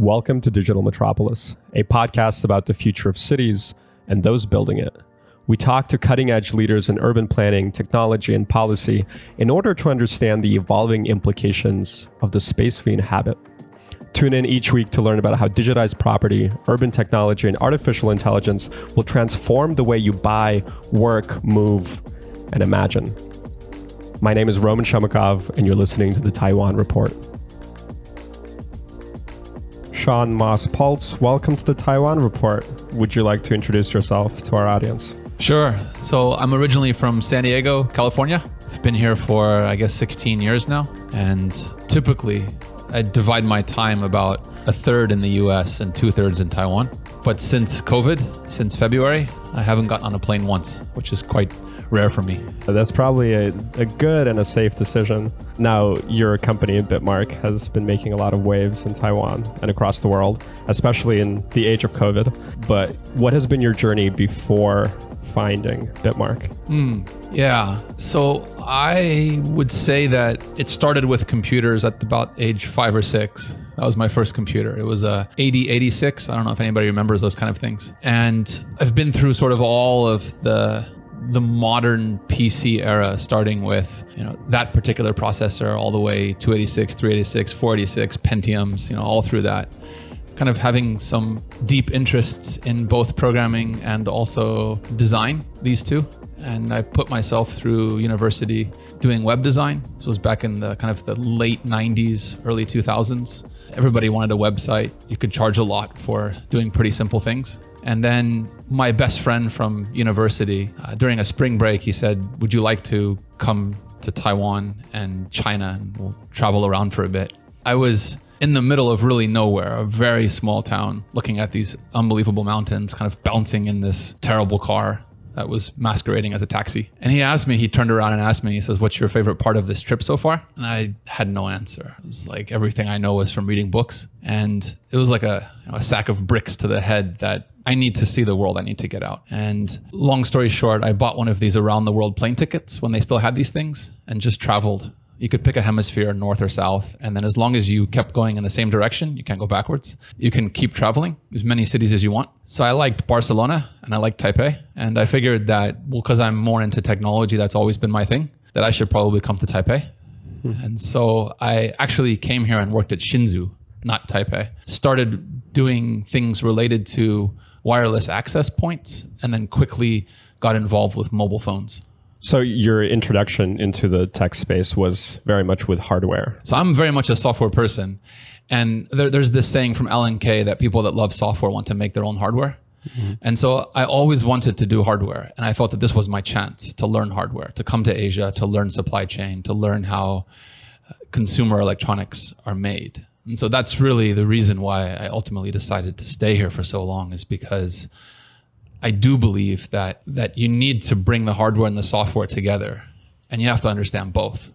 Welcome to Digital Metropolis, a podcast about the future of cities and those building it. We talk to cutting edge leaders in urban planning, technology, and policy in order to understand the evolving implications of the space we inhabit. Tune in each week to learn about how digitized property, urban technology, and artificial intelligence will transform the way you buy, work, move, and imagine. My name is Roman Shemakov, and you're listening to the Taiwan Report. Sean Moss Pultz, welcome to the Taiwan Report. Would you like to introduce yourself to our audience? Sure. So I'm originally from San Diego, California. I've been here for, I guess, 16 years now. And typically, I divide my time about a third in the US and two thirds in Taiwan. But since COVID, since February, I haven't gotten on a plane once, which is quite rare for me. That's probably a, a good and a safe decision. Now, your company, Bitmark, has been making a lot of waves in Taiwan and across the world, especially in the age of COVID. But what has been your journey before finding Bitmark? Mm, yeah. So I would say that it started with computers at about age five or six. That was my first computer. It was a 8086. I don't know if anybody remembers those kind of things. And I've been through sort of all of the the modern PC era, starting with you know that particular processor all the way 286, 386, 486, Pentiums, you know, all through that. Kind of having some deep interests in both programming and also design, these two. And I put myself through university doing web design. This was back in the kind of the late 90s, early 2000s. Everybody wanted a website. You could charge a lot for doing pretty simple things. And then my best friend from university, uh, during a spring break, he said, Would you like to come to Taiwan and China and we'll travel around for a bit? I was in the middle of really nowhere, a very small town, looking at these unbelievable mountains, kind of bouncing in this terrible car that was masquerading as a taxi. And he asked me, he turned around and asked me, he says, What's your favorite part of this trip so far? And I had no answer. It was like everything I know was from reading books. And it was like a, you know, a sack of bricks to the head that I need to see the world. I need to get out. And long story short, I bought one of these around the world plane tickets when they still had these things and just traveled. You could pick a hemisphere, north or south, and then as long as you kept going in the same direction, you can't go backwards. You can keep traveling as many cities as you want. So I liked Barcelona and I liked Taipei, and I figured that well, because I'm more into technology, that's always been my thing. That I should probably come to Taipei. Hmm. And so I actually came here and worked at Hsinchu, not Taipei. Started doing things related to wireless access points, and then quickly got involved with mobile phones. So your introduction into the tech space was very much with hardware. So I'm very much a software person, and there, there's this saying from Alan Kay that people that love software want to make their own hardware. Mm-hmm. And so I always wanted to do hardware, and I thought that this was my chance to learn hardware, to come to Asia, to learn supply chain, to learn how uh, consumer electronics are made. And so that's really the reason why I ultimately decided to stay here for so long is because I do believe that that you need to bring the hardware and the software together and you have to understand both.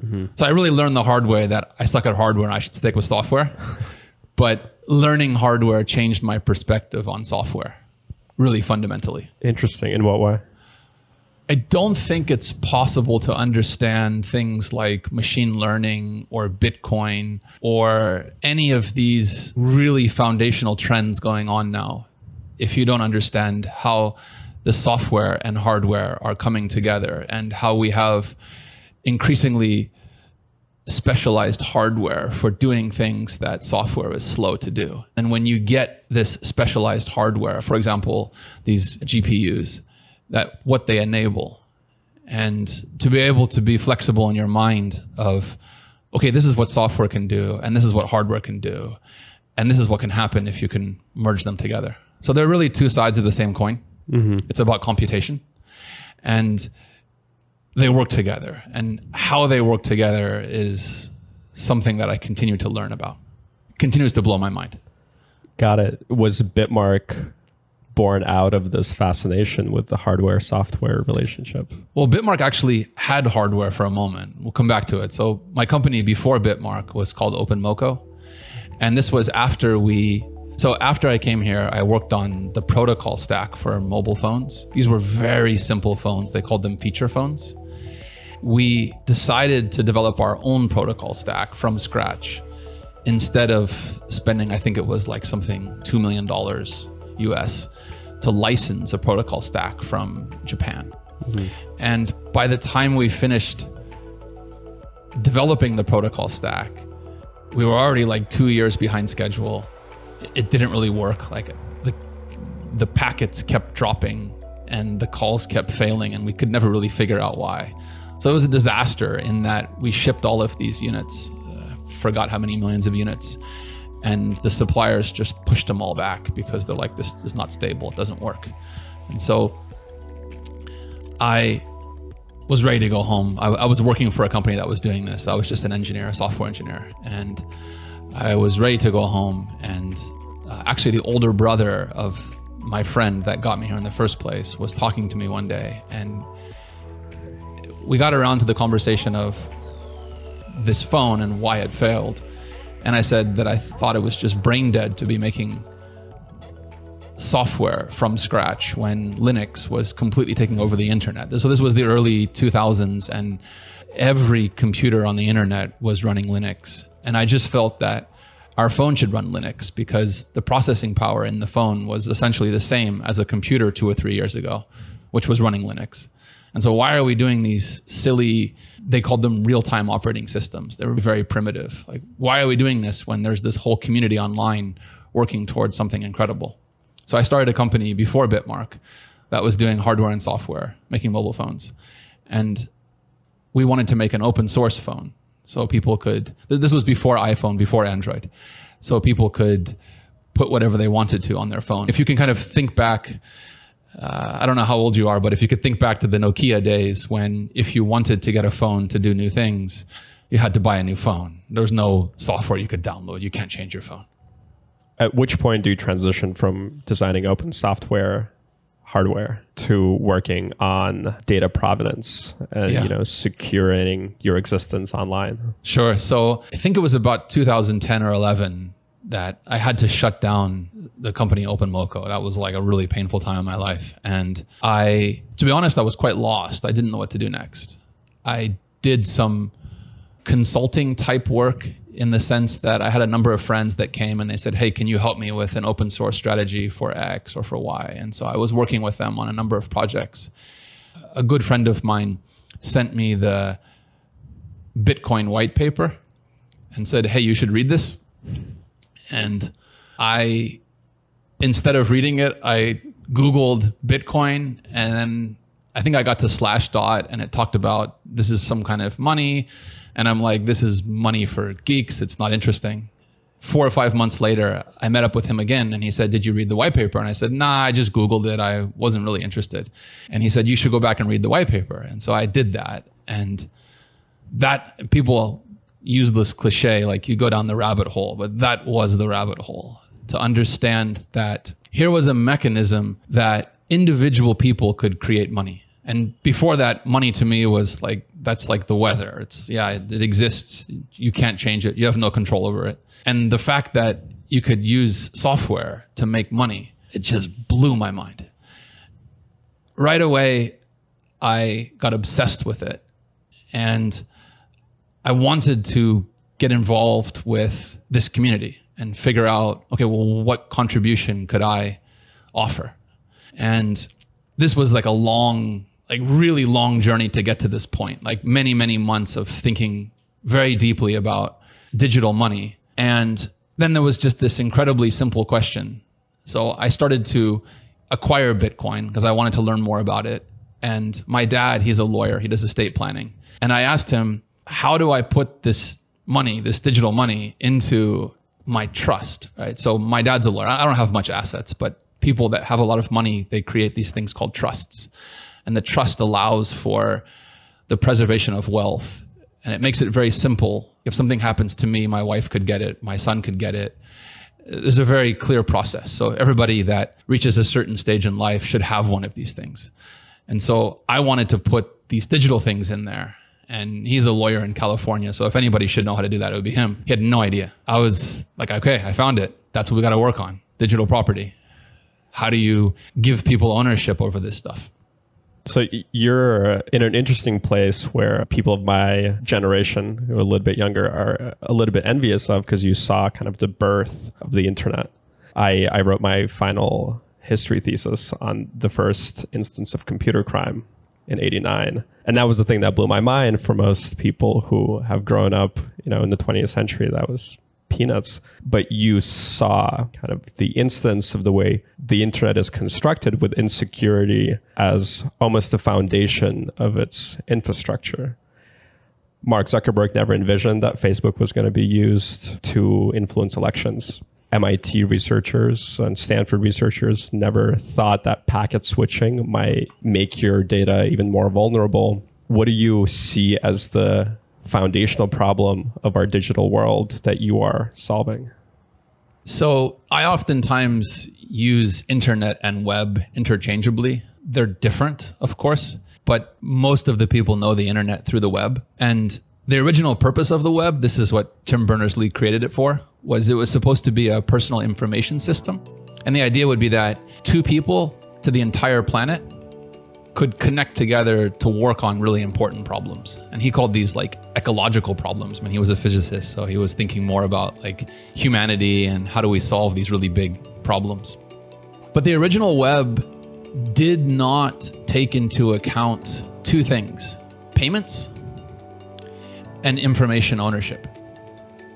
Mm-hmm. So I really learned the hard way that I suck at hardware and I should stick with software. but learning hardware changed my perspective on software really fundamentally. Interesting. In what way? I don't think it's possible to understand things like machine learning or Bitcoin or any of these really foundational trends going on now if you don't understand how the software and hardware are coming together and how we have increasingly specialized hardware for doing things that software is slow to do. And when you get this specialized hardware, for example, these GPUs, that what they enable. And to be able to be flexible in your mind of okay this is what software can do and this is what hardware can do. And this is what can happen if you can merge them together so they're really two sides of the same coin mm-hmm. it's about computation and they work together and how they work together is something that i continue to learn about continues to blow my mind got it was bitmark born out of this fascination with the hardware software relationship? Well, Bitmark actually had hardware for a moment. We'll come back to it. So, my company before Bitmark was called OpenMoko. And this was after we, so after I came here, I worked on the protocol stack for mobile phones. These were very simple phones, they called them feature phones. We decided to develop our own protocol stack from scratch instead of spending, I think it was like something $2 million US to license a protocol stack from Japan. Mm-hmm. And by the time we finished developing the protocol stack, we were already like two years behind schedule. It didn't really work. Like the, the packets kept dropping and the calls kept failing, and we could never really figure out why. So it was a disaster in that we shipped all of these units, uh, forgot how many millions of units, and the suppliers just pushed them all back because they're like, this is not stable, it doesn't work. And so I was ready to go home. I, I, was working for a company that was doing this. I was just an engineer, a software engineer, and I was ready to go home. And uh, actually, the older brother of my friend that got me here in the first place was talking to me one day, and we got around to the conversation of this phone and why it failed. And I said that I thought it was just brain dead to be making software from scratch when Linux was completely taking over the internet. So this was the early 2000s, and every computer on the internet was running Linux. And I just felt that our phone should run Linux because the processing power in the phone was essentially the same as a computer two or three years ago, which was running Linux. And so, why are we doing these silly? They called them real-time operating systems. They were very primitive. Like, why are we doing this when there's this whole community online working towards something incredible? So I started a company before Bitmark that was doing hardware and software, making mobile phones. And we wanted to make an open source phone. So people could, this was before iPhone, before Android. So people could put whatever they wanted to on their phone. If you can kind of think back, uh, I don't know how old you are, but if you could think back to the Nokia days when if you wanted to get a phone to do new things, you had to buy a new phone. There was no software you could download. You can't change your phone at which point do you transition from designing open software hardware to working on data provenance and yeah. you know securing your existence online. Sure. So i think it was about 2010 or 11 that i had to shut down the company openmoko that was like a really painful time in my life. And i to be honest i was quite lost. I didn't know what to do next. I did some consulting type work in the sense that I had a number of friends that came and they said, Hey, can you help me with an open source strategy for X or for Y? And so I was working with them on a number of projects. A good friend of mine sent me the Bitcoin white paper and said, Hey, you should read this. And I, instead of reading it, I Googled Bitcoin and then I think I got to Slashdot and it talked about this is some kind of money and I'm like, this is money for geeks. It's not interesting. Four or five months later, I met up with him again and he said, Did you read the white paper? And I said, Nah, I just Googled it. I wasn't really interested. And he said, You should go back and read the white paper. And so I did that. And that people use this cliche like you go down the rabbit hole, but that was the rabbit hole to understand that here was a mechanism that individual people could create money and before that, money to me was like, that's like the weather. It's, yeah, it, it exists. You can't change it. You have no control over it. And the fact that you could use software to make money, it just blew my mind. Right away, I got obsessed with it. And I wanted to get involved with this community and figure out, okay, well, what contribution could I offer? And this was like a long like really long journey to get to this point, like many, many months of thinking very deeply about digital money. And then there was just this incredibly simple question. So I started to acquire Bitcoin because I wanted to learn more about it. And my dad, he's a lawyer, he does estate planning. And I asked him, how do I put this money, this digital money, into my trust? Right. So my dad's a lawyer. I don't have much assets, but people that have a lot of money, they create these things called trusts and the trust allows for the preservation of wealth. And it makes it very simple. If something happens to me my wife could get it my son could get it. There's a very clear process. So everybody that reaches a certain stage in life should have one of these things. And so i wanted to put these digital things in there. And he's a lawyer in california. So if anybody should know how to do that it would be him. He had no idea. I was like okay i found it. That's what we got to work on. Digital property. How do you give people ownership over this stuff So you're uh, in an interesting place where people of my generation, who are a little bit younger, are uh, a little bit envious of because you saw kind of the birth of the internet. I, I wrote my final history thesis on the first instance of computer crime in 89 and that was the thing that blew my mind for most people who have grown up you know in the 20th century that was peanuts but you saw kind of the instance of the way the internet is constructed with insecurity as almost the foundation of its infrastructure mark zuckerberg never envisioned that facebook was going to be used to influence elections MIT researchers and Stanford researchers never thought that packet switching might make your data even more vulnerable. What do you see as the foundational problem of our digital world that you are solving? So, I oftentimes use internet and web interchangeably. They're different, of course, but most of the people know the internet through the web. And the original purpose of the web, this is what Tim Berners-Lee created it for, was it was supposed to be a personal information system. And the idea would be that two people to the entire planet could connect together to work on really important problems. And he called these like ecological problems. I mean, he was a physicist, so he was thinking more about like humanity and how do we solve these really big problems. But the original web did not take into account two things payments and information ownership.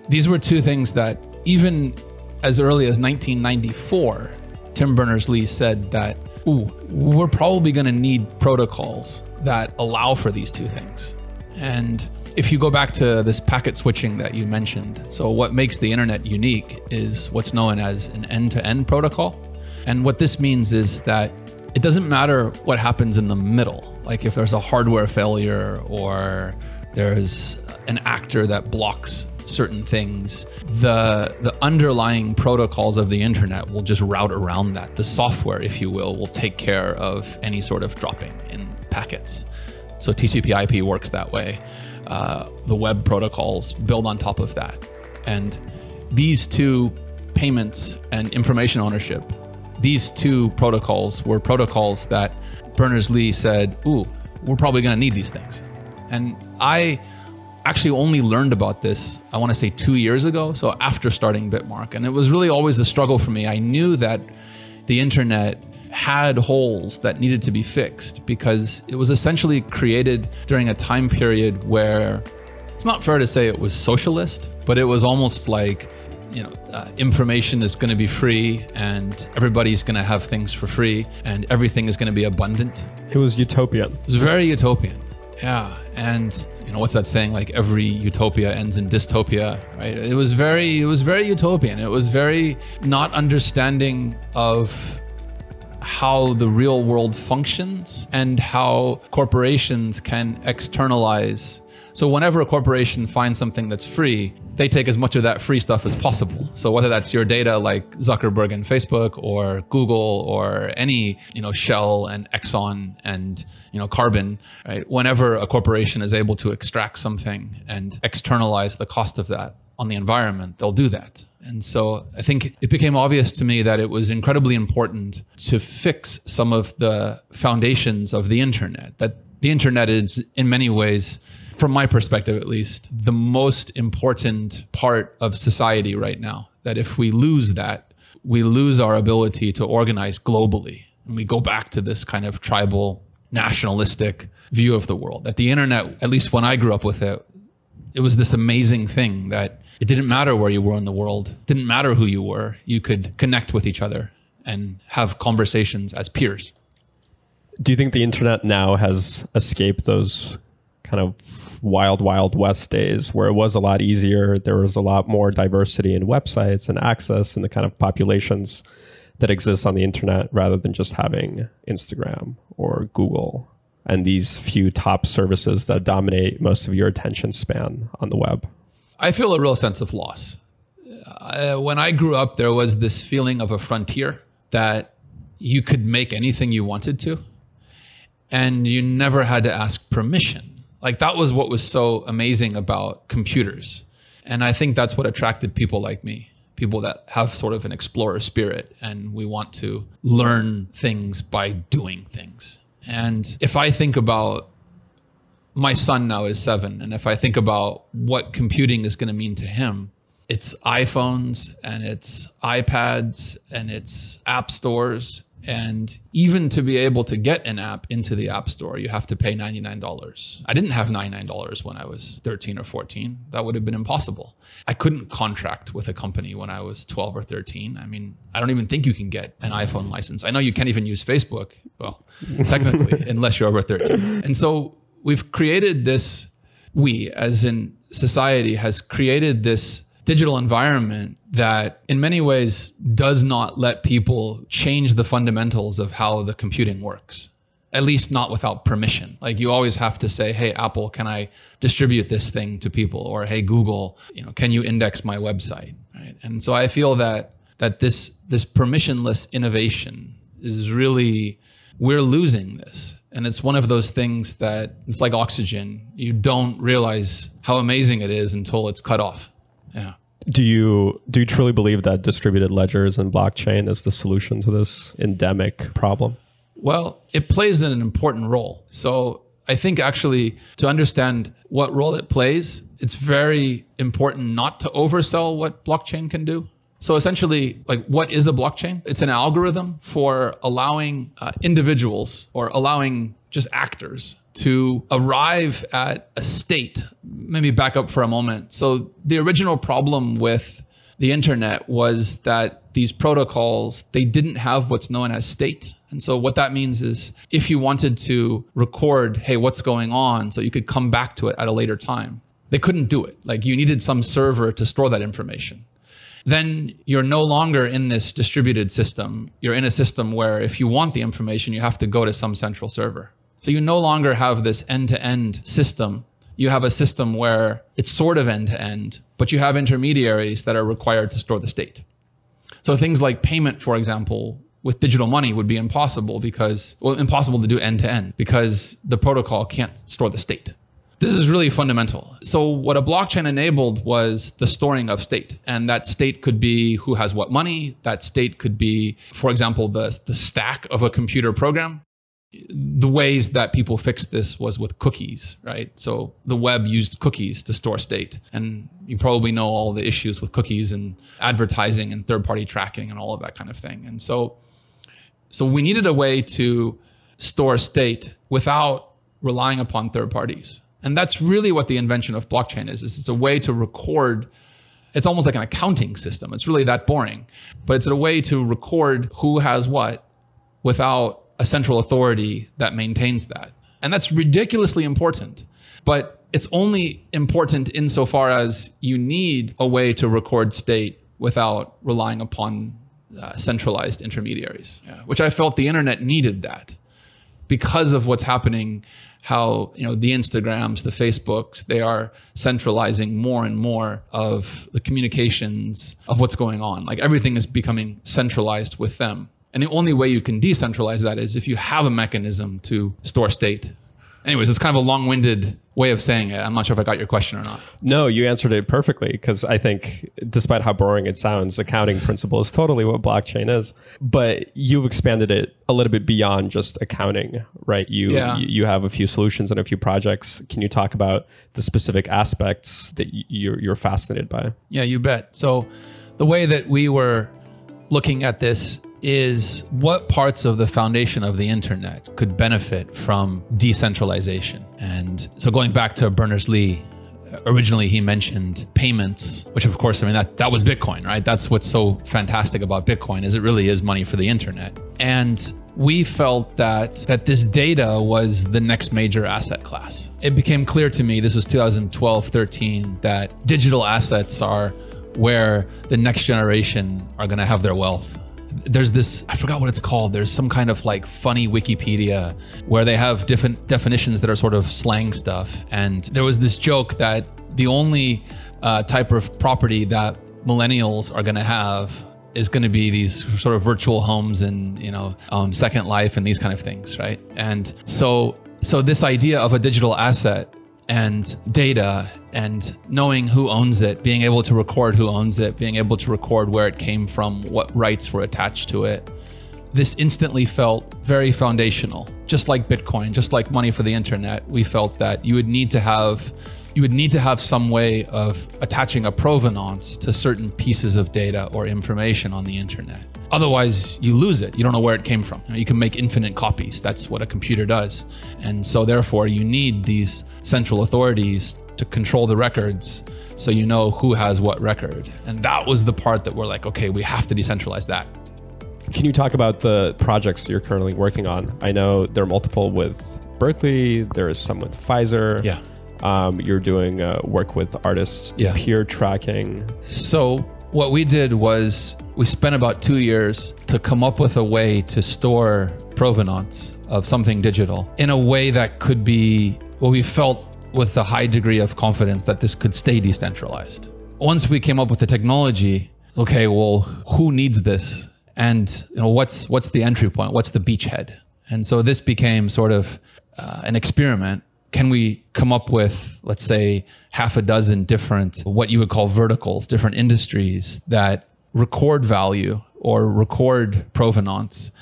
These were two things that, even as early as 1994, Tim Berners Lee said that, ooh, we're probably going to need protocols that allow for these two things. And if you go back to this packet switching that you mentioned, so what makes the internet unique is what's known as an end to end protocol. And what this means is that it doesn't matter what happens in the middle, like if there's a hardware failure or there's an actor that blocks certain things the the underlying protocols of the internet will just route around that. The software if you will will take care of any sort of dropping in packets. So tcp ip works that way. Uh, the web protocols build on top of that. And these two payments and information ownership these two protocols were protocols that berners-lee said ooh we're probably going to need these things. And i actually only learned about this, I want to say two years ago. So after starting Bitmark. And it was really always a struggle for me. I knew that the internet had holes that needed to be fixed because it was essentially created during a time period where it's not fair to say it was socialist, but it was almost like, you know, uh, information is going to be free and everybody's going to have things for free and everything is going to be abundant. It was utopian. It was very utopian. Yeah. And you know, what's that saying? Like every utopia ends in dystopia, right? It was very, it was very utopian. It was very not understanding of how the real world functions and how corporations can externalize. So whenever a corporation finds something that's free, they take as much of that free stuff as possible. So whether that's your data like Zuckerberg and Facebook or Google or any, you know, Shell and Exxon and, you know, Carbon, right? Whenever a corporation is able to extract something and externalize the cost of that on the environment, they'll do that. And so I think it became obvious to me that it was incredibly important to fix some of the foundations of the internet, that the internet is in many ways from my perspective at least, the most important part of society right now. That if we lose that, we lose our ability to organize globally. And we go back to this kind of tribal, nationalistic view of the world. That the internet, at least when I grew up with it, it was this amazing thing that it didn't matter where you were in the world, didn't matter who you were. You could connect with each other and have conversations as peers. Do you think the internet now has escaped those kind of wild, wild west days where it was a lot easier. There was a lot more diversity in websites and access and the kind of populations that exist on the internet rather than just having Instagram or Google and these few top services that dominate most of your attention span on the web. I feel a real sense of loss. Uh, when I grew up, there was this feeling of a frontier that you could make anything you wanted to, and you never had to ask permission like that was what was so amazing about computers. And I think that's what attracted people like me, people that have sort of an explorer spirit and we want to learn things by doing things. And if I think about my son now is seven, and if I think about what computing is going to mean to him, it's iPhones and it's iPads and it's app stores. And even to be able to get an app into the App Store, you have to pay $99. I didn't have $99 when I was 13 or 14. That would have been impossible. I couldn't contract with a company when I was 12 or 13. I mean, I don't even think you can get an iPhone license. I know you can't even use Facebook, well, technically, unless you're over 13. And so we've created this, we as in society has created this digital environment that in many ways does not let people change the fundamentals of how the computing works at least not without permission. Like you always have to say hey apple can i distribute this thing to people? Or hey google you know can you index my website? Right? And so i feel that that this this permissionless innovation is really we're losing this. And it's one of those things that it's like oxygen. You don't realize how amazing it is until it's cut off yeah. Do you do you truly believe that distributed ledgers and blockchain is the solution to this endemic problem? Well, it plays an important role. So I think actually to understand what role it plays, it's very important not to oversell what blockchain can do. So essentially, like what is a blockchain? It's an algorithm for allowing uh, individuals or allowing just actors to arrive at a state. Maybe back up for a moment. So, the original problem with the internet was that these protocols they didn't have what's known as state. And so what that means is if you wanted to record hey what's going on so you could come back to it at a later time. They couldn't do it. Like you needed some server to store that information. Then you're no longer in this distributed system. You're in a system where if you want the information you have to go to some central server so you no longer have this end to end system. You have a system where it's sort of end to end, but you have intermediaries that are required to store the state. So things like payment, for example, with digital money would be impossible because, well, impossible to do end to end because the protocol can't store the state. This is really fundamental. So, what a blockchain enabled was the storing of state. And that state could be who has what money. That state could be, for example, the, the stack of a computer program the ways that people fixed this was with cookies, right? So the web used cookies to store state. And you probably know all the issues with cookies and advertising and third party tracking and all of that kind of thing. And so so we needed a way to store state without relying upon third parties. And that's really what the invention of blockchain is, is it's a way to record it's almost like an accounting system. It's really that boring, but it's a way to record who has what without a central authority that maintains that. And that's ridiculously important. But it's only important insofar as you need a way to record state without relying upon uh, centralized intermediaries, yeah. which I felt the internet needed that because of what's happening how you know the instagrams the facebooks they are centralizing more and more of the communications of what's going on like everything is becoming centralized with them and the only way you can decentralize that is if you have a mechanism to store state. Anyways, it's kind of a long winded way of saying it. I'm not sure if I got your question or not. No, you answered it perfectly because I think, despite how boring it sounds, accounting principle is totally what blockchain is. But you've expanded it a little bit beyond just accounting, right? You yeah. you have a few solutions and a few projects. Can you talk about the specific aspects that you're, you're fascinated by? Yeah, you bet. So, the way that we were looking at this is what parts of the foundation of the internet could benefit from decentralization. And so going back to Berners Lee, originally he mentioned payments, which of course, I mean, that, that was Bitcoin, right? That's what's so fantastic about Bitcoin is it really is money for the internet. And we felt that that this data was the next major asset class. It became clear to me, this was 2012, 13, that digital assets are where the next generation are going to have their wealth there's this I forgot what it's called. There's some kind of like funny Wikipedia where they have different definitions that are sort of slang stuff. And there was this joke that the only uh, type of property that millennials are going to have is going to be these sort of virtual homes and you know um, Second Life and these kind of things, right? And so so this idea of a digital asset and data and knowing who owns it, being able to record who owns it, being able to record where it came from, what rights were attached to it. this instantly felt very foundational. Just like Bitcoin, just like money for the internet, we felt that you would need to have you would need to have some way of attaching a provenance to certain pieces of data or information on the internet. Otherwise, you lose it. You don't know where it came from. You, can make infinite copies. That's what a computer does. And so, therefore, you need these central authorities to control the records so you know who has what record. And that was the part that we're like, okay, we have to decentralize that. Can you talk about the projects you're currently working on? I know there are multiple with Berkeley, there is some with Pfizer. Yeah. Um, you're doing uh, work with artists, Yeah. peer tracking. So, what we did was we spent about two years to come up with a way to store provenance of something digital in a way that could be what we felt with a high degree of confidence that this could stay decentralized. Once we came up with the technology, okay, well, who needs this? And you know, what's what's the entry point? What's the beachhead? And so this became sort of uh, an experiment can we come up with, let's say, half a dozen different, what you would call verticals, different industries that record value or record provenance?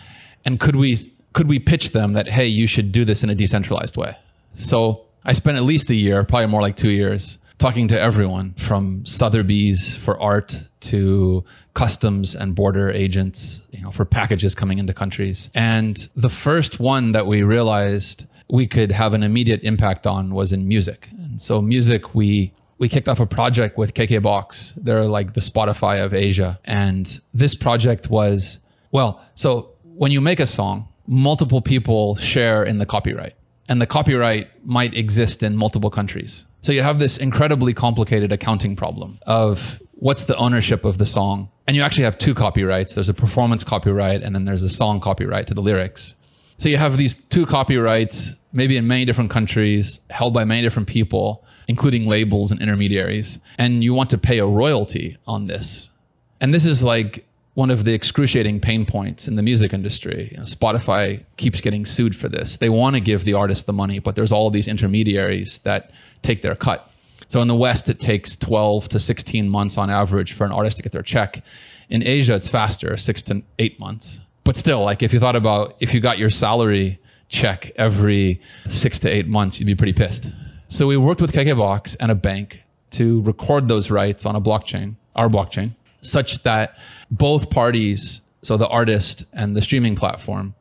And could we, could we pitch them that, hey, you should do this in a decentralized way? So I spent at least a year, probably more like two years, talking to everyone from Sotheby's for art to customs and border agents, you know, for packages coming into countries. And the first one that we realized we could have an immediate impact on was in music. And so music, we we kicked off a project with KKBox. They're like the Spotify of Asia. And this project was, well, so when you make a song, multiple people share in the copyright. And the copyright might exist in multiple countries. So you have this incredibly complicated accounting problem of what's the ownership of the song. And you actually have two copyrights. There's a performance copyright and then there's a song copyright to the lyrics. So you have these two copyrights, maybe in many different countries, held by many different people, including labels and intermediaries. And you want to pay a royalty on this. And this is like one of the excruciating pain points in the music industry. You know, Spotify keeps getting sued for this. They want to give the artist the money, but there's all these intermediaries that take their cut. So in the West, it takes 12 to 16 months on average for an artist to get their check. In Asia, it's faster, six to eight months but still, like if you thought about if you got your salary check every six to eight months, you'd be pretty pissed. So we worked with KKBox and a bank to record those rights on a blockchain, our blockchain, such that both parties, so the artist and the streaming platform,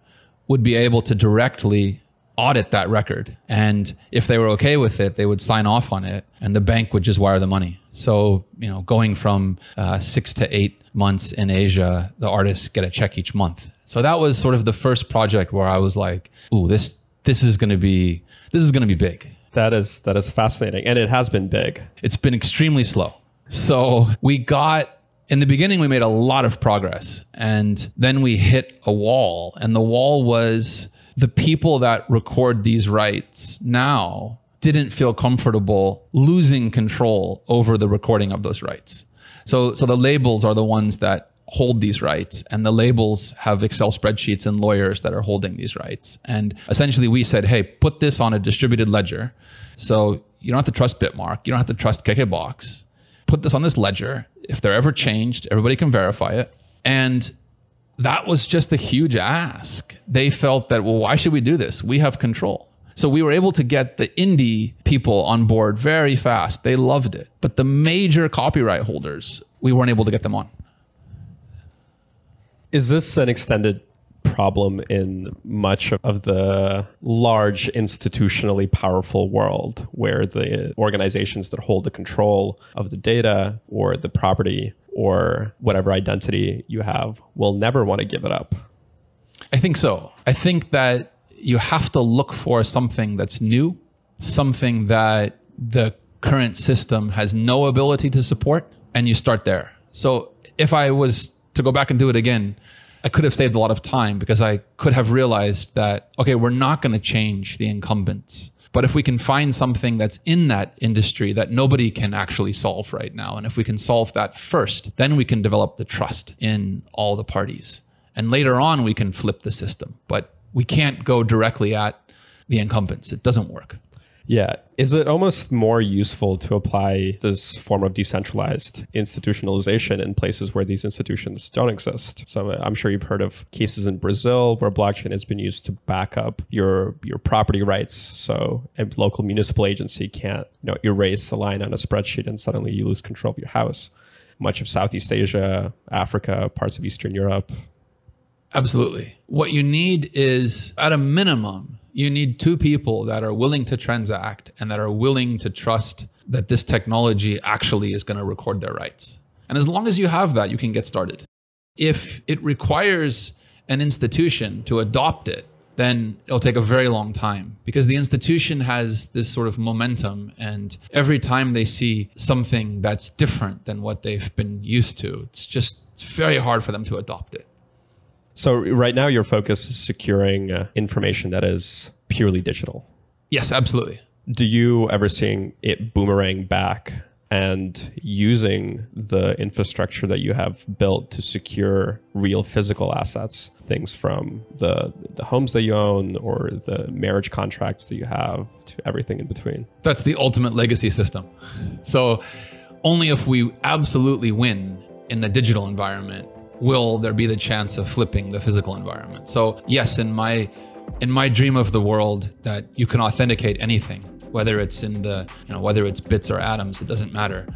would be able to directly audit that record. And if they were okay with it, they would sign off on it and the bank would just wire the money. So, you know, going from uh, six to eight months in Asia, the artists get a check each month. So that was sort of the first project where I was like, ooh, this, this is going to be, this is going to be big. That is, that is fascinating. And it has been big. It's been extremely slow. So we got in the beginning, we made a lot of progress and then we hit a wall and the wall was the people that record these rights now didn't feel comfortable losing control over the recording of those rights. So, so the labels are the ones that hold these rights and the labels have Excel spreadsheets and lawyers that are holding these rights. And essentially we said, Hey, put this on a distributed ledger. So you don't have to trust Bitmark. You don't have to trust KKBox. Put this on this ledger. If they're ever changed, everybody can verify it. And that was just a huge ask. They felt that, well, why should we do this? We have control. So we were able to get the indie people on board very fast. They loved it. But the major copyright holders, we weren't able to get them on. Is this an extended problem in much of the large institutionally powerful world where the organizations that hold the control of the data or the property or whatever identity you have will never want to give it up. I think so. I think that you have to look for something that's new, something that the current system has no ability to support, and you start there. So if I was to go back and do it again, I could have saved a lot of time because I could have realized that, okay, we're not going to change the incumbents. But if we can find something that's in that industry that nobody can actually solve right now, and if we can solve that first, then we can develop the trust in all the parties. And later on, we can flip the system. But we can't go directly at the incumbents. It doesn't work. Yeah. Is it almost more useful to apply this form of decentralized institutionalization in places where these institutions don't exist? So uh, I'm sure you've heard of cases in Brazil where blockchain has been used to back up your your property rights. So a local municipal agency can't, you know, erase a line on a spreadsheet and suddenly you lose control of your house. Much of Southeast Asia, Africa, parts of Eastern Europe. Absolutely. What you need is at a minimum you need two people that are willing to transact and that are willing to trust that this technology actually is going to record their rights. And as long as you have that, you can get started. If it requires an institution to adopt it, then it'll take a very long time because the institution has this sort of momentum. And every time they see something that's different than what they've been used to, it's just it's very hard for them to adopt it. So right now, your focus is securing uh, information that is purely digital. Yes, absolutely. Do you ever seeing it boomerang back and using the infrastructure that you have built to secure real physical assets, things from the the homes that you own or the marriage contracts that you have to everything in between? That's the ultimate legacy system. So only if we absolutely win in the digital environment will there be the chance of flipping the physical environment. So yes, in my in my dream of the world that you can authenticate anything, whether it's in the you know whether it's bits or atoms, it doesn't matter.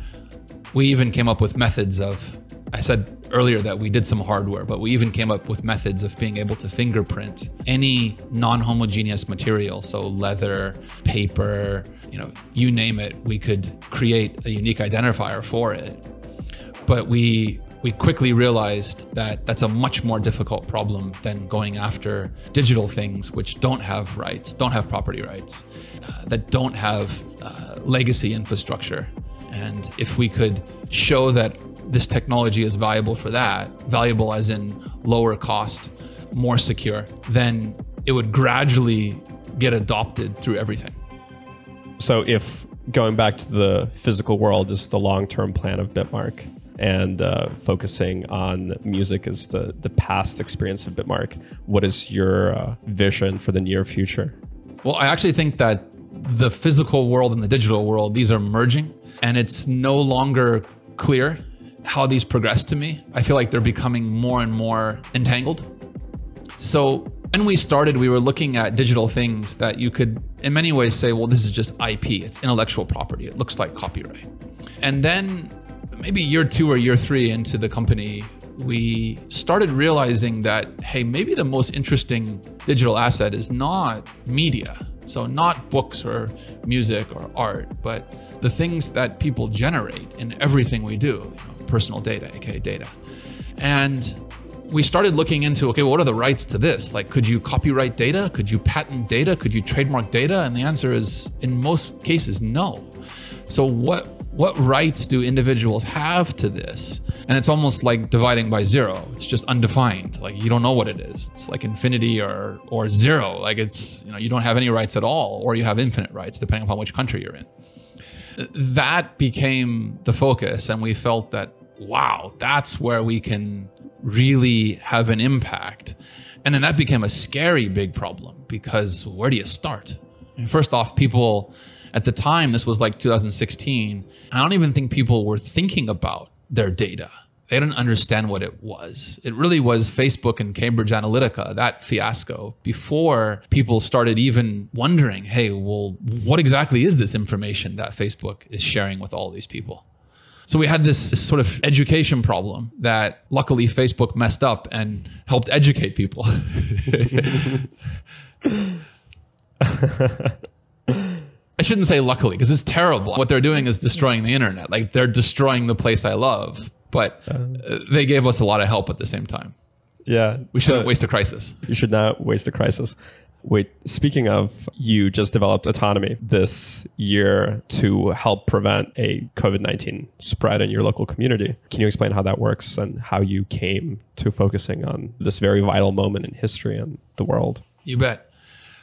We even came up with methods of I said earlier that we did some hardware, but we even came up with methods of being able to fingerprint any non-homogeneous material, so leather, paper, you know, you name it, we could create a unique identifier for it. But we we quickly realized that that's a much more difficult problem than going after digital things which don't have rights, don't have property rights, uh, that don't have uh, legacy infrastructure. And if we could show that this technology is valuable for that, valuable as in lower cost, more secure, then it would gradually get adopted through everything. So if going back to the physical world is the long-term plan of Bitmark, and uh, focusing on music as the, the past experience of Bitmark. What is your uh, vision for the near future? Well, I actually think that the physical world and the digital world, these are merging, and it's no longer clear how these progress to me. I feel like they're becoming more and more entangled. So when we started, we were looking at digital things that you could, in many ways, say, well, this is just IP, it's intellectual property, it looks like copyright. And then maybe year two or year three into the company, we started realizing that, hey, maybe the most interesting digital asset is not media. So, not books or music or art, but the things that people generate in everything we do, you know, personal data, aka data. And we started looking into okay, what are the rights to this? Like, could you copyright data? Could you patent data? Could you trademark data? And the answer is, in most cases, no. So, what what rights do individuals have to this? And it's almost like dividing by zero. It's just undefined. Like you don't know what it is. It's like infinity or or zero. Like it's you know you don't have any rights at all, or you have infinite rights depending upon which country you're in. That became the focus, and we felt that wow, that's where we can really have an impact. And then that became a scary big problem because where do you start? First off, people at the time, this was like 2016. I don't even think people were thinking about their data. They didn't understand what it was. It really was Facebook and Cambridge Analytica, that fiasco, before people started even wondering, hey, well, what exactly is this information that Facebook is sharing with all these people? So we had this, this, sort of education problem that luckily Facebook messed up and helped educate people. I shouldn't say luckily because it's terrible. What they're doing is destroying the internet. Like they're destroying the place I love, but uh, they gave us a lot of help at the same time. Yeah. We shouldn't waste a crisis. You should not waste a crisis. Wait, speaking of, you just developed autonomy this year to help prevent a COVID 19 spread in your local community. Can you explain how that works and how you came to focusing on this very vital moment in history and the world? You bet.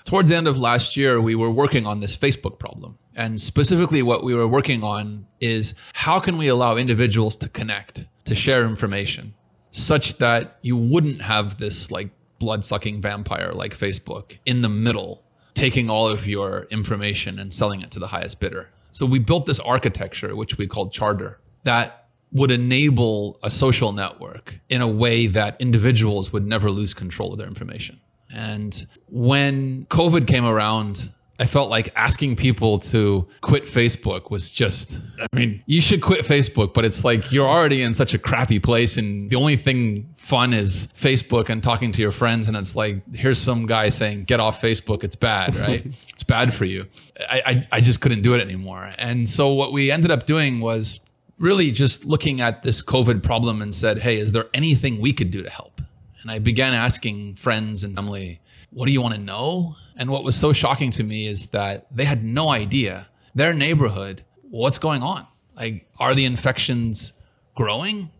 Towards the end of last year, we were working on this Facebook problem. And specifically, what we were working on is how can we allow individuals to connect, to share information, such that you wouldn't have this like blood sucking vampire like Facebook in the middle taking all of your information and selling it to the highest bidder. So we built this architecture, which we called Charter, that would enable a social network in a way that individuals would never lose control of their information. And when COVID came around, I felt like asking people to quit Facebook was just, I mean, you should quit Facebook, but it's like you're already in such a crappy place. And the only thing fun is Facebook and talking to your friends. And it's like, here's some guy saying, get off Facebook. It's bad, right? it's bad for you. I, I, I just couldn't do it anymore. And so what we ended up doing was really just looking at this COVID problem and said, hey, is there anything we could do to help? And I began asking friends and family, what do you want to know? And what was so shocking to me is that they had no idea their neighborhood, what's going on? Like, are the infections growing?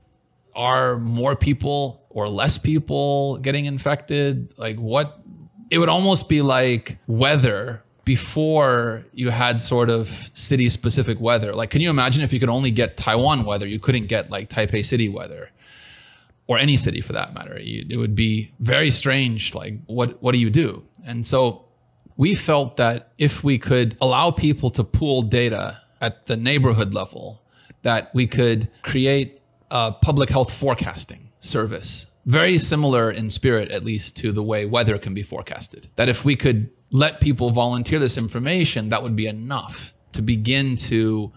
Are more people or less people getting infected? Like, what? It would almost be like weather before you had sort of city specific weather. Like, can you imagine if you could only get Taiwan weather, you couldn't get like Taipei City weather? Or any city for that matter. It would be very strange. Like, what, what do you do? And so we felt that if we could allow people to pool data at the neighborhood level, that we could create a public health forecasting service very similar in spirit, at least, to the way weather can be forecasted. That if we could let people volunteer this information, that would be enough to begin to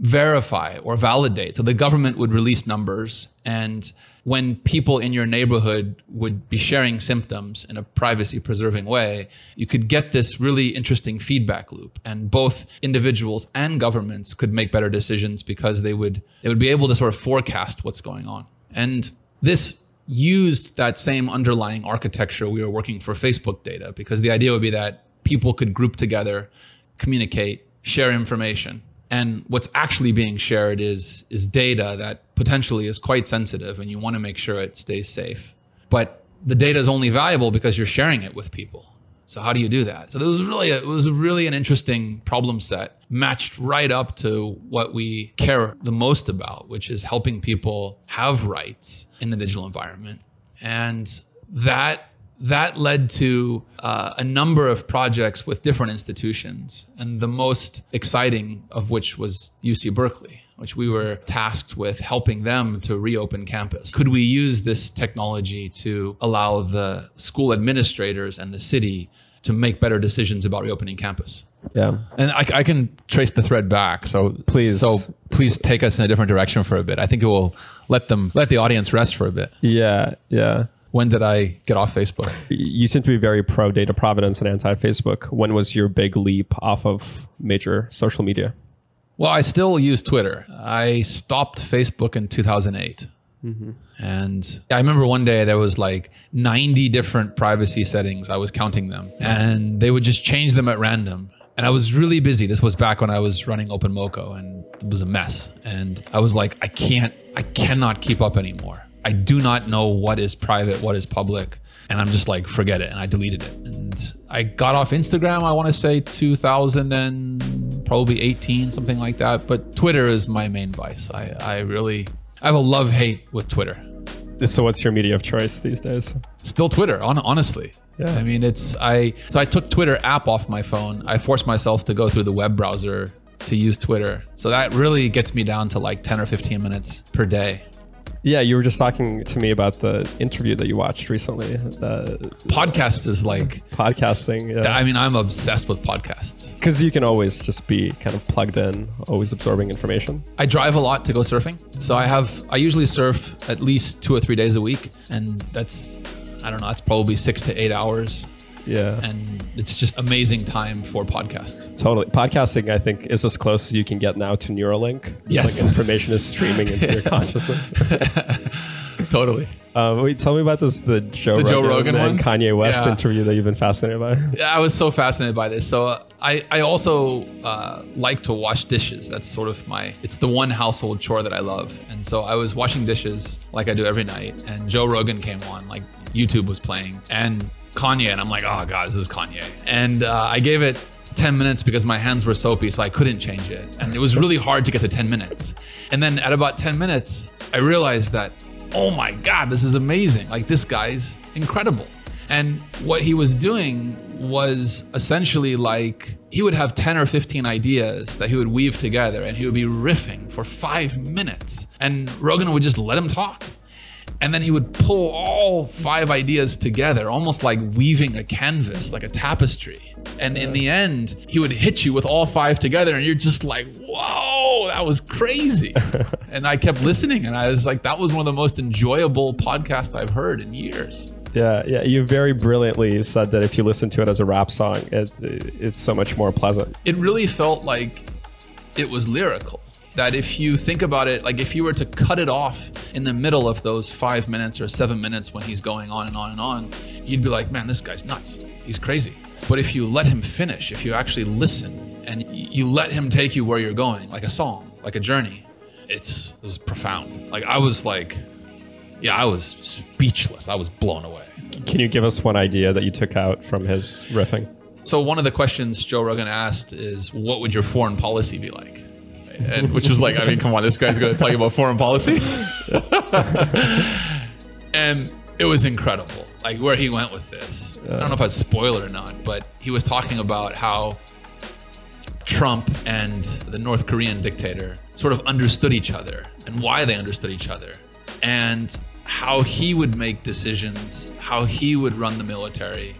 verify or validate. So the government would release numbers and when people in your neighborhood would be sharing symptoms in a privacy preserving way, you could get this really interesting feedback loop. And both individuals and governments could make better decisions because they would, they would be able to sort of forecast what's going on. And this used that same underlying architecture we were working for Facebook data because the idea would be that people could group together, communicate, share information. And what's actually being shared is, is data that potentially is quite sensitive and you want to make sure it stays safe. But the data is only valuable because you're sharing it with people. So how do you do that? So it was really a, it was really an interesting problem set, matched right up to what we care the most about, which is helping people have rights in the digital environment, and that that led to uh, a number of projects with different institutions, and the most exciting of which was UC Berkeley which we were tasked with helping them to reopen campus. Could we use this technology to allow the school administrators and the city to make better decisions about reopening campus? Yeah. And I, I can trace the thread back. So Please. so please take us in a different direction for a bit. I think it will let them let the audience rest for a bit. Yeah. Yeah. When did I get off Facebook? You seem to be very pro data provenance and anti Facebook. When was your big leap off of major social media? Well, I still use Twitter. I stopped Facebook in 2008. Mm-hmm. And I remember one day there was like 90 different privacy settings. I was counting them and they would just change them at random. And I was really busy. This was back when I was running OpenMoko and it was a mess. And I was like, I can't, I cannot keep up anymore. I do not know what is private, what is public. And I'm just like, forget it. And I deleted it. And I got off Instagram, I want to say 2000 and probably 18, something like that. But Twitter is my main vice. I, I really, I have a love hate with Twitter. So, what's your media of choice these days? Still Twitter, on, honestly. Yeah. I mean, it's I. So I took Twitter app off my phone. I forced myself to go through the web browser to use Twitter. So that really gets me down to like 10 or 15 minutes per day. Yeah, you were just talking to me about the interview that you watched recently. The Podcast is like, podcasting. Yeah. I mean, I'm obsessed with podcasts. Because you can always just be kind of plugged in, always absorbing information. I drive a lot to go surfing. So I have, I usually surf at least two or three days a week. And that's, I don't know, that's probably six to eight hours. Yeah. And it's just amazing time for podcasts. Totally. Podcasting, I think, is as close as you can get now to Neuralink. It's Yes. Like information is streaming into your consciousness. Totally. Uh, wait, tell me about this the Joe, The Joe Rogan, Rogan and one? Kanye West Yeah. interview that you've been fascinated by. Yeah, I was so fascinated by this. So uh, I, I also uh, like to wash dishes. That's sort of my, it's the one household chore that I love. And so I was washing dishes like I do every night. And Joe Rogan came on, like YouTube was playing, and Kanye. And I'm like, oh God, this is Kanye. And uh, I gave it 10 minutes because my hands were soapy, so I couldn't change it. And it was really hard to get to 10 minutes. And then at about 10 minutes, I realized that, oh my God, this is amazing. Like, this guy's incredible. And what he was doing was essentially like he would have 10 or 15 ideas that he would weave together and he would be riffing for five minutes. And Rogan would just let him talk. And then he would pull all five ideas together, almost like weaving a canvas, like a tapestry. And in the end, he would hit you with all five together, and you're just like, whoa, that was crazy. and I kept listening, and I was like, that was one of the most enjoyable podcasts I've heard in years. Yeah, yeah. You very brilliantly said that if you listen to it as a rap song, it, it's so much more pleasant. It really felt like it was lyrical. That if you think about it, like if you were to cut it off in the middle of those five minutes or seven minutes when he's going on and on and on, you'd be like, man, this guy's nuts. He's crazy. But if you let him finish, if you actually listen and you let him take you where you're going, like a song, like a journey, it's it was profound. Like I was like, yeah, I was speechless. I was blown away. Can you give us one idea that you took out from his riffing? So one of the questions Joe Rogan asked is, "What would your foreign policy be like?" And which was like, I mean, come on, this guy's going to tell you about foreign policy, and it was incredible. Like where he went with this. I don't know if I'd spoil it or not, but he was talking about how Trump and the North Korean dictator sort of understood each other and why they understood each other, and how he would make decisions, how he would run the military.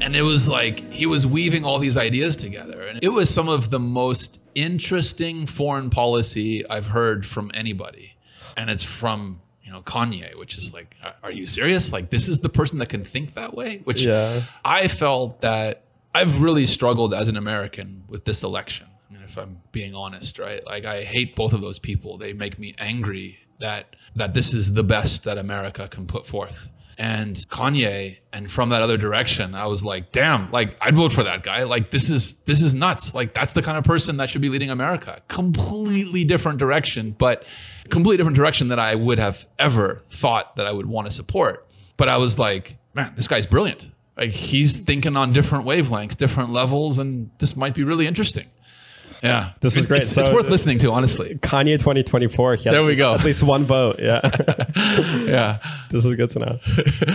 And it was like he was weaving all these ideas together. And it was some of the most interesting foreign policy I've heard from anybody. And it's from, you know, Kanye, which is like, are you serious? Like, this is the person that can think that way? Which Yeah. I felt that I've really struggled as an American with this election. I mean, if I'm being honest, right? Like, I hate both of those people. They make me angry that that this is the best that America can put forth. And Kanye, and from that other direction, I was like, damn, like I'd vote for that guy. Like this is this is nuts. Like that's the kind of person that should be leading America. Completely different direction, but completely different direction that I would have ever thought that I would want to support. But I was like, man, this guy's brilliant. Like he's thinking on different wavelengths, different levels, and this might be really interesting. Yeah, This is great. It's, it's worth listening to, honestly. Kanye 2024. He There we go. At least one vote. Yeah. Yeah. this is good to know.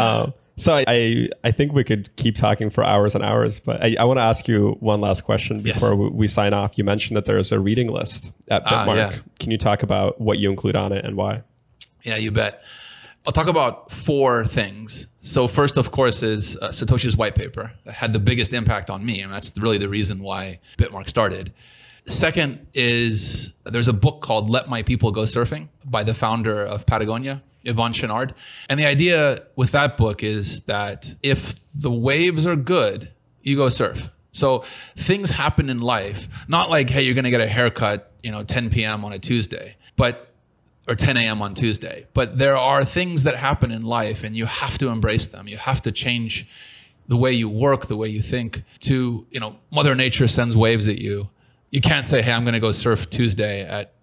Um, so I- I I think we could keep talking for hours and hours, but I, I want to ask you one last question Yes. before we, we sign off. You mentioned that there's a reading list at Ah, Bitmark. yeah. Can you talk about what you include on it and why? Yeah, you bet. I'll talk about four things. So first, of course, is uh, Satoshi's white paper that had the biggest impact on me, and that's really the reason why Bitmark started. Second is there's a book called "Let My People Go Surfing" by the founder of Patagonia, Yvon Chouinard, and the idea with that book is that if the waves are good, you go surf. So things happen in life, not like hey, you're going to get a haircut, you know, 10 p.m. on a Tuesday, but or 10 a.m. on Tuesday. But there are things that happen in life and you have to embrace them. You have to change the way you work, the way you think to, you know, Mother Nature sends waves at you. You can't say, hey, I'm going to go surf Tuesday at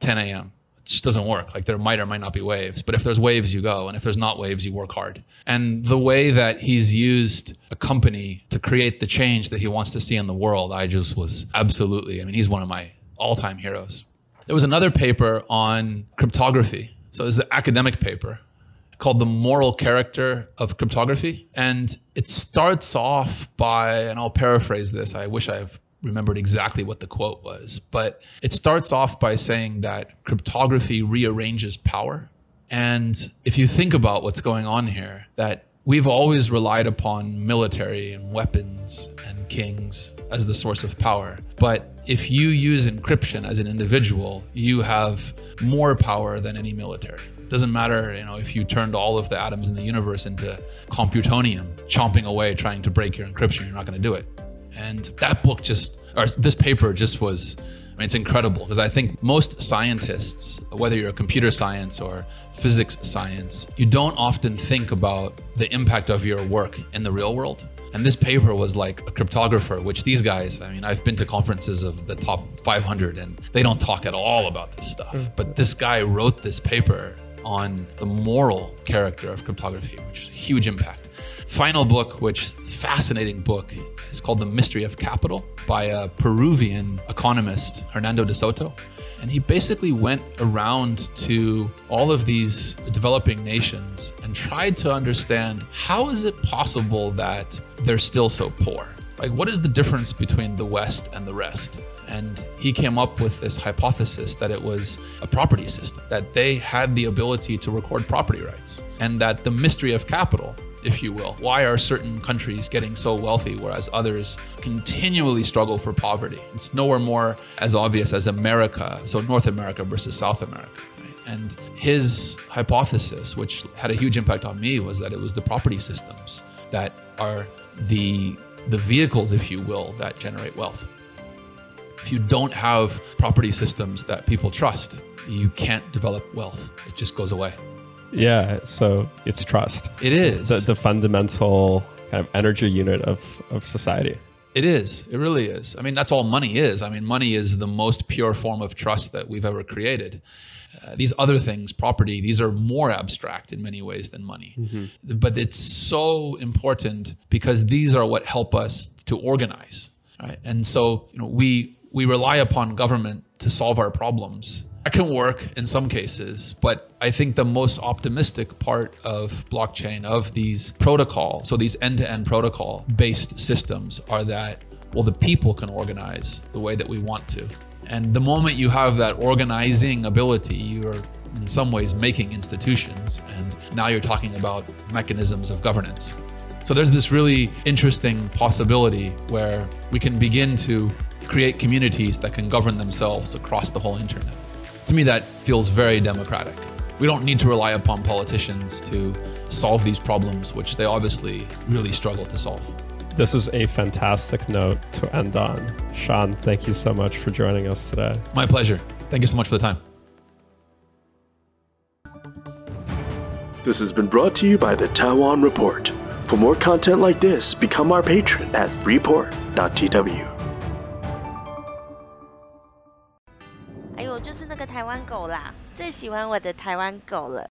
10 a.m. It just doesn't work. Like there might or might not be waves. But if there's waves, you go. And if there's not waves, you work hard. And the way that he's used a company to create the change that he wants to see in the world, I just was absolutely, I mean, he's one of my all time heroes. There was another paper on cryptography. So it's an academic paper called The Moral Character of Cryptography. And it starts off by, and I'll paraphrase this, I wish I've remembered exactly what the quote was, but it starts off by saying that cryptography rearranges power. And if you think about what's going on here, that we've always relied upon military and weapons and kings as the source of power. But if you use encryption as an individual, you have more power than any military. It Doesn't matter, you know, if you turned all of the atoms in the universe into computronium, chomping away trying to break your encryption, you're not going to do it. And that book just, or this paper just was, I mean, it's incredible because I think most scientists, whether you're a computer science or physics science, you don't often think about the impact of your work in the real world. And this paper was like a cryptographer, which these guys, I mean, I've been to conferences of the top 500 and they don't talk at all about this stuff. Mm. But this guy wrote this paper on the moral character of cryptography, which is a huge impact. Final book, which fascinating book, is called The Mystery of Capital by a Peruvian economist, Hernando de Soto. And he basically went around to all of these developing nations and tried to understand how is it possible that they're still so poor? Like, what is the difference between the West and the rest? And he came up with this hypothesis that it was a property system, that they had the ability to record property rights, and that the mystery of capital, if you will, why are certain countries getting so wealthy whereas others continually struggle for poverty? It's nowhere more as obvious as America, so North America versus South America. And his hypothesis, which had a huge impact on me, was that it was the property systems that are the the vehicles, if you will, that generate wealth. If you don't have property systems that people trust, you can't develop wealth. It just goes away. Yeah, so it's trust. It is. The, the fundamental kind of energy unit of, of society. It is. It really is. I mean, that's all money is. I mean, money is the most pure form of trust that we've ever created. Uh, these other things, property, these are more abstract in many ways than money. Mm-hmm. But it's so important because these are what help us to organize. Right? And so, you know, we we rely upon government to solve our problems. That can work in some cases, but I think the most optimistic part of blockchain, of these protocols, so these end to end protocol based systems, are that, well, the people can organize the way that we want to. And the moment you have that organizing ability, you're in some ways making institutions. And now you're talking about mechanisms of governance. So there's this really interesting possibility where we can begin to create communities that can govern themselves across the whole internet. To me, that feels very democratic. We don't need to rely upon politicians to solve these problems, which they obviously really struggle to solve. This is a fantastic note to end on. Sean, thank you so much for joining us today. My pleasure. Thank you so much for the time. This has been brought to you by the Taiwan Report. For more content like this, become our patron at report.tw. 啦，最喜欢我的台湾狗了。